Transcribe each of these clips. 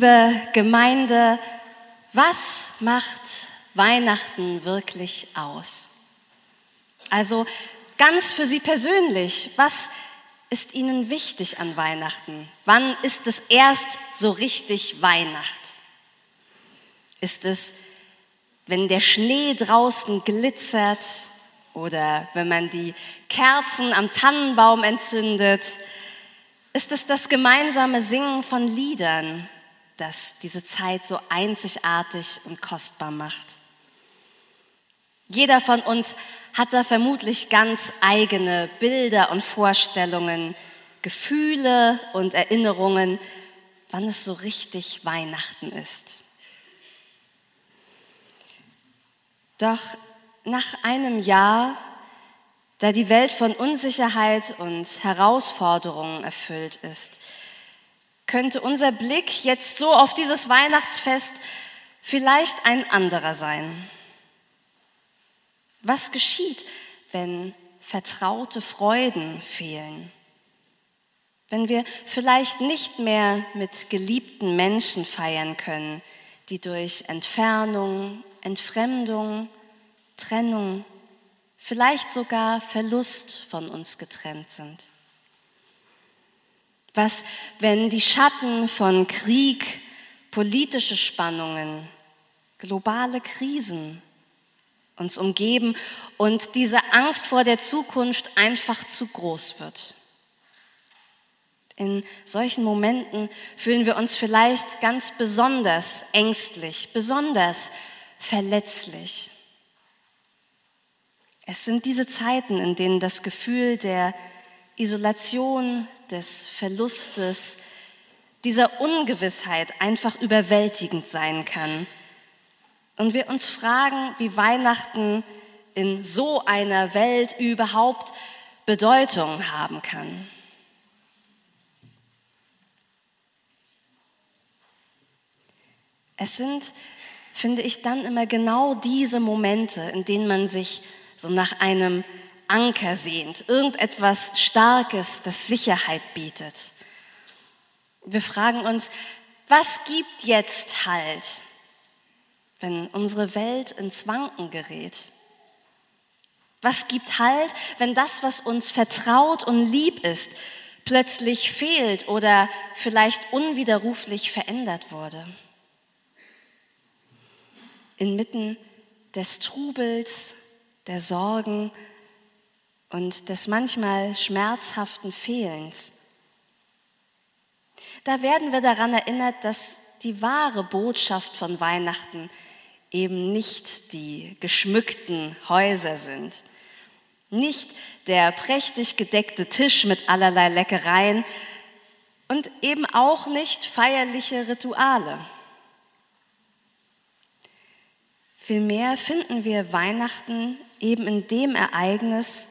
Liebe Gemeinde, was macht Weihnachten wirklich aus? Also ganz für Sie persönlich, was ist Ihnen wichtig an Weihnachten? Wann ist es erst so richtig Weihnacht? Ist es, wenn der Schnee draußen glitzert oder wenn man die Kerzen am Tannenbaum entzündet? Ist es das gemeinsame Singen von Liedern, das diese Zeit so einzigartig und kostbar macht? Jeder von uns hat da vermutlich ganz eigene Bilder und Vorstellungen, Gefühle und Erinnerungen, wann es so richtig Weihnachten ist. Doch nach einem Jahr, da die Welt von Unsicherheit und Herausforderungen erfüllt ist, könnte unser Blick jetzt so auf dieses Weihnachtsfest vielleicht ein anderer sein. Was geschieht, wenn vertraute Freuden fehlen? Wenn wir vielleicht nicht mehr mit geliebten Menschen feiern können, die durch Entfernung, Entfremdung, Trennung, vielleicht sogar Verlust von uns getrennt sind? Was, wenn die Schatten von Krieg, politische Spannungen, globale Krisen, uns umgeben und diese Angst vor der Zukunft einfach zu groß wird. In solchen Momenten fühlen wir uns vielleicht ganz besonders ängstlich, besonders verletzlich. Es sind diese Zeiten, in denen das Gefühl der Isolation, des Verlustes, dieser Ungewissheit einfach überwältigend sein kann und wir uns fragen, wie Weihnachten in so einer Welt überhaupt Bedeutung haben kann. Es sind, finde ich, dann immer genau diese Momente, in denen man sich so nach einem Anker sehnt, irgendetwas Starkes, das Sicherheit bietet. Wir fragen uns, was gibt jetzt Halt? wenn unsere Welt ins Wanken gerät? Was gibt Halt, wenn das, was uns vertraut und lieb ist, plötzlich fehlt oder vielleicht unwiderruflich verändert wurde? Inmitten des Trubels, der Sorgen und des manchmal schmerzhaften Fehlens. Da werden wir daran erinnert, dass die wahre Botschaft von Weihnachten eben nicht die geschmückten Häuser sind, nicht der prächtig gedeckte Tisch mit allerlei Leckereien und eben auch nicht feierliche Rituale. Vielmehr finden wir Weihnachten eben in dem Ereignis,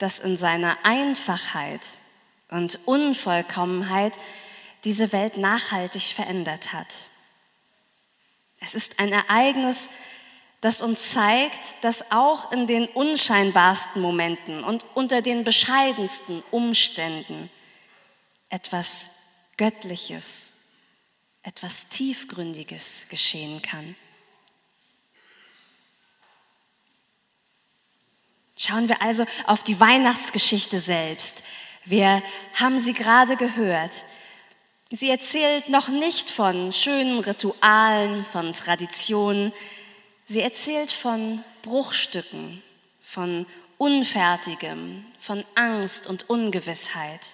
das in seiner Einfachheit und Unvollkommenheit diese Welt nachhaltig verändert hat. Es ist ein Ereignis, das uns zeigt, dass auch in den unscheinbarsten Momenten und unter den bescheidensten Umständen etwas Göttliches, etwas Tiefgründiges geschehen kann. Schauen wir also auf die Weihnachtsgeschichte selbst. Wir haben sie gerade gehört. Sie erzählt noch nicht von schönen Ritualen, von Traditionen. Sie erzählt von Bruchstücken, von Unfertigem, von Angst und Ungewissheit.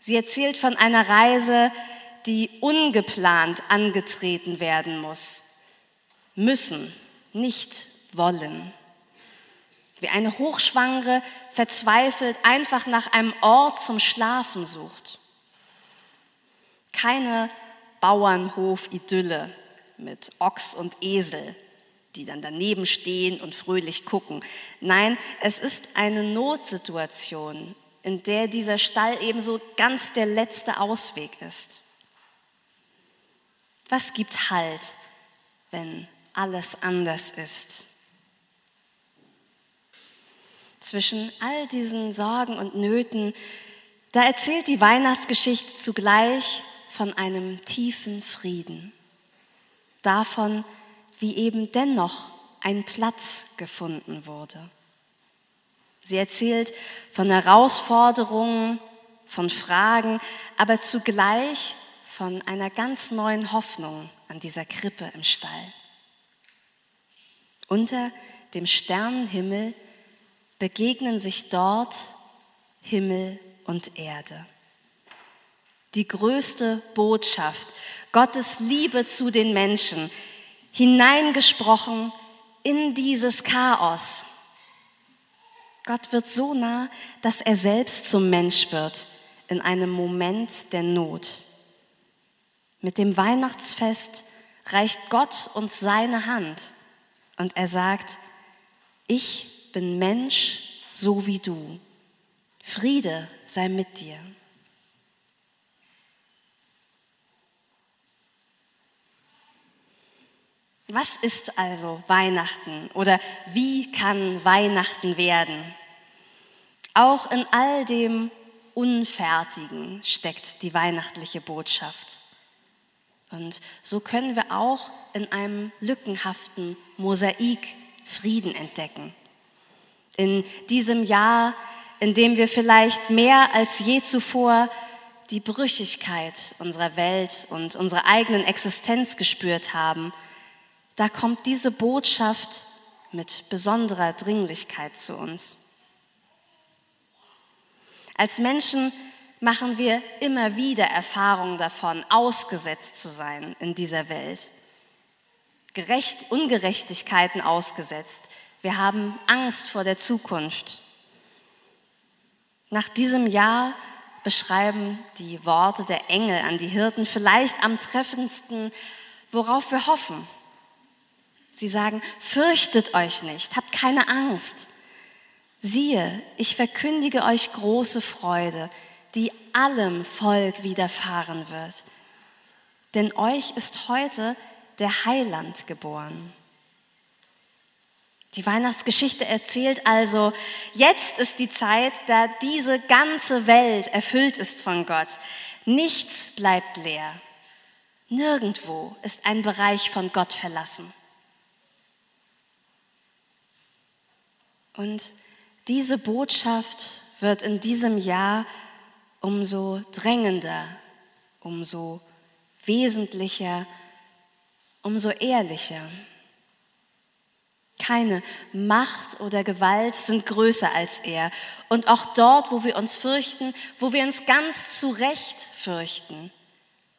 Sie erzählt von einer Reise, die ungeplant angetreten werden muss. Müssen, nicht wollen. Wie eine Hochschwangere verzweifelt einfach nach einem Ort zum Schlafen sucht. Keine Bauernhof-Idylle mit Ochs und Esel, die dann daneben stehen und fröhlich gucken. Nein, es ist eine Notsituation, in der dieser Stall ebenso ganz der letzte Ausweg ist. Was gibt Halt, wenn alles anders ist? Zwischen all diesen Sorgen und Nöten, da erzählt die Weihnachtsgeschichte zugleich von einem tiefen Frieden, davon, wie eben dennoch ein Platz gefunden wurde. Sie erzählt von Herausforderungen, von Fragen, aber zugleich von einer ganz neuen Hoffnung an dieser Krippe im Stall. Unter dem Sternenhimmel begegnen sich dort Himmel und Erde. Die größte Botschaft, Gottes Liebe zu den Menschen, hineingesprochen in dieses Chaos. Gott wird so nah, dass er selbst zum Mensch wird in einem Moment der Not. Mit dem Weihnachtsfest reicht Gott uns seine Hand und er sagt, ich bin Mensch so wie du. Friede sei mit dir. Was ist also Weihnachten oder wie kann Weihnachten werden? Auch in all dem Unfertigen steckt die weihnachtliche Botschaft. Und so können wir auch in einem lückenhaften Mosaik Frieden entdecken. In diesem Jahr, in dem wir vielleicht mehr als je zuvor die Brüchigkeit unserer Welt und unserer eigenen Existenz gespürt haben, da kommt diese Botschaft mit besonderer Dringlichkeit zu uns. Als Menschen machen wir immer wieder Erfahrungen davon, ausgesetzt zu sein in dieser Welt. Gerecht, Ungerechtigkeiten ausgesetzt. Wir haben Angst vor der Zukunft. Nach diesem Jahr beschreiben die Worte der Engel an die Hirten vielleicht am treffendsten, worauf wir hoffen. Sie sagen, fürchtet euch nicht, habt keine Angst. Siehe, ich verkündige euch große Freude, die allem Volk widerfahren wird. Denn euch ist heute der Heiland geboren. Die Weihnachtsgeschichte erzählt also, jetzt ist die Zeit, da diese ganze Welt erfüllt ist von Gott. Nichts bleibt leer. Nirgendwo ist ein Bereich von Gott verlassen. Und diese Botschaft wird in diesem Jahr umso drängender, umso wesentlicher, umso ehrlicher. Keine Macht oder Gewalt sind größer als er. Und auch dort, wo wir uns fürchten, wo wir uns ganz zu Recht fürchten,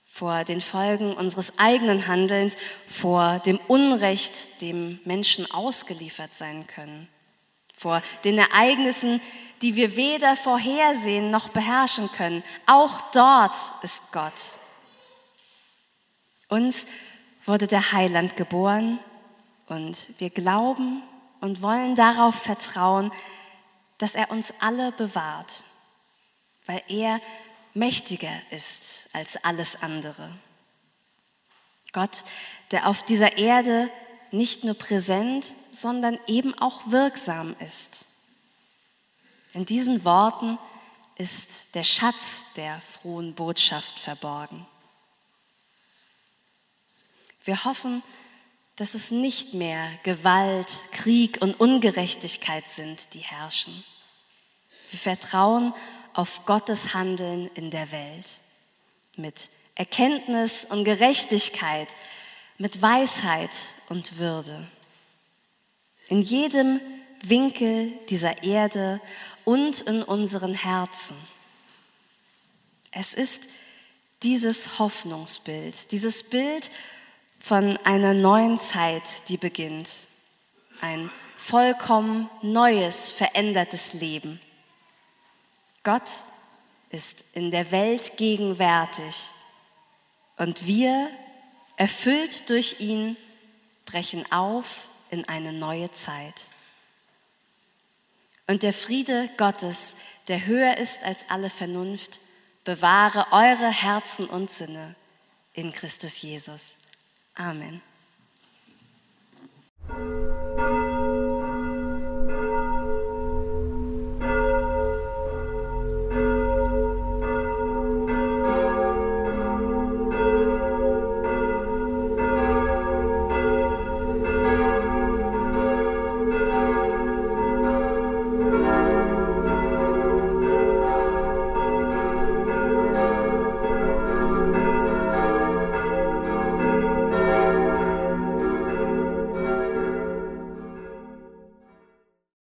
vor den Folgen unseres eigenen Handelns, vor dem Unrecht, dem Menschen ausgeliefert sein können vor den Ereignissen, die wir weder vorhersehen noch beherrschen können. Auch dort ist Gott. Uns wurde der Heiland geboren und wir glauben und wollen darauf vertrauen, dass er uns alle bewahrt, weil er mächtiger ist als alles andere. Gott, der auf dieser Erde nicht nur präsent, sondern eben auch wirksam ist. In diesen Worten ist der Schatz der frohen Botschaft verborgen. Wir hoffen, dass es nicht mehr Gewalt, Krieg und Ungerechtigkeit sind, die herrschen. Wir vertrauen auf Gottes Handeln in der Welt mit Erkenntnis und Gerechtigkeit, mit Weisheit und Würde in jedem Winkel dieser Erde und in unseren Herzen. Es ist dieses Hoffnungsbild, dieses Bild von einer neuen Zeit, die beginnt. Ein vollkommen neues, verändertes Leben. Gott ist in der Welt gegenwärtig und wir, erfüllt durch ihn, brechen auf in eine neue Zeit. Und der Friede Gottes, der höher ist als alle Vernunft, bewahre eure Herzen und Sinne in Christus Jesus. Amen.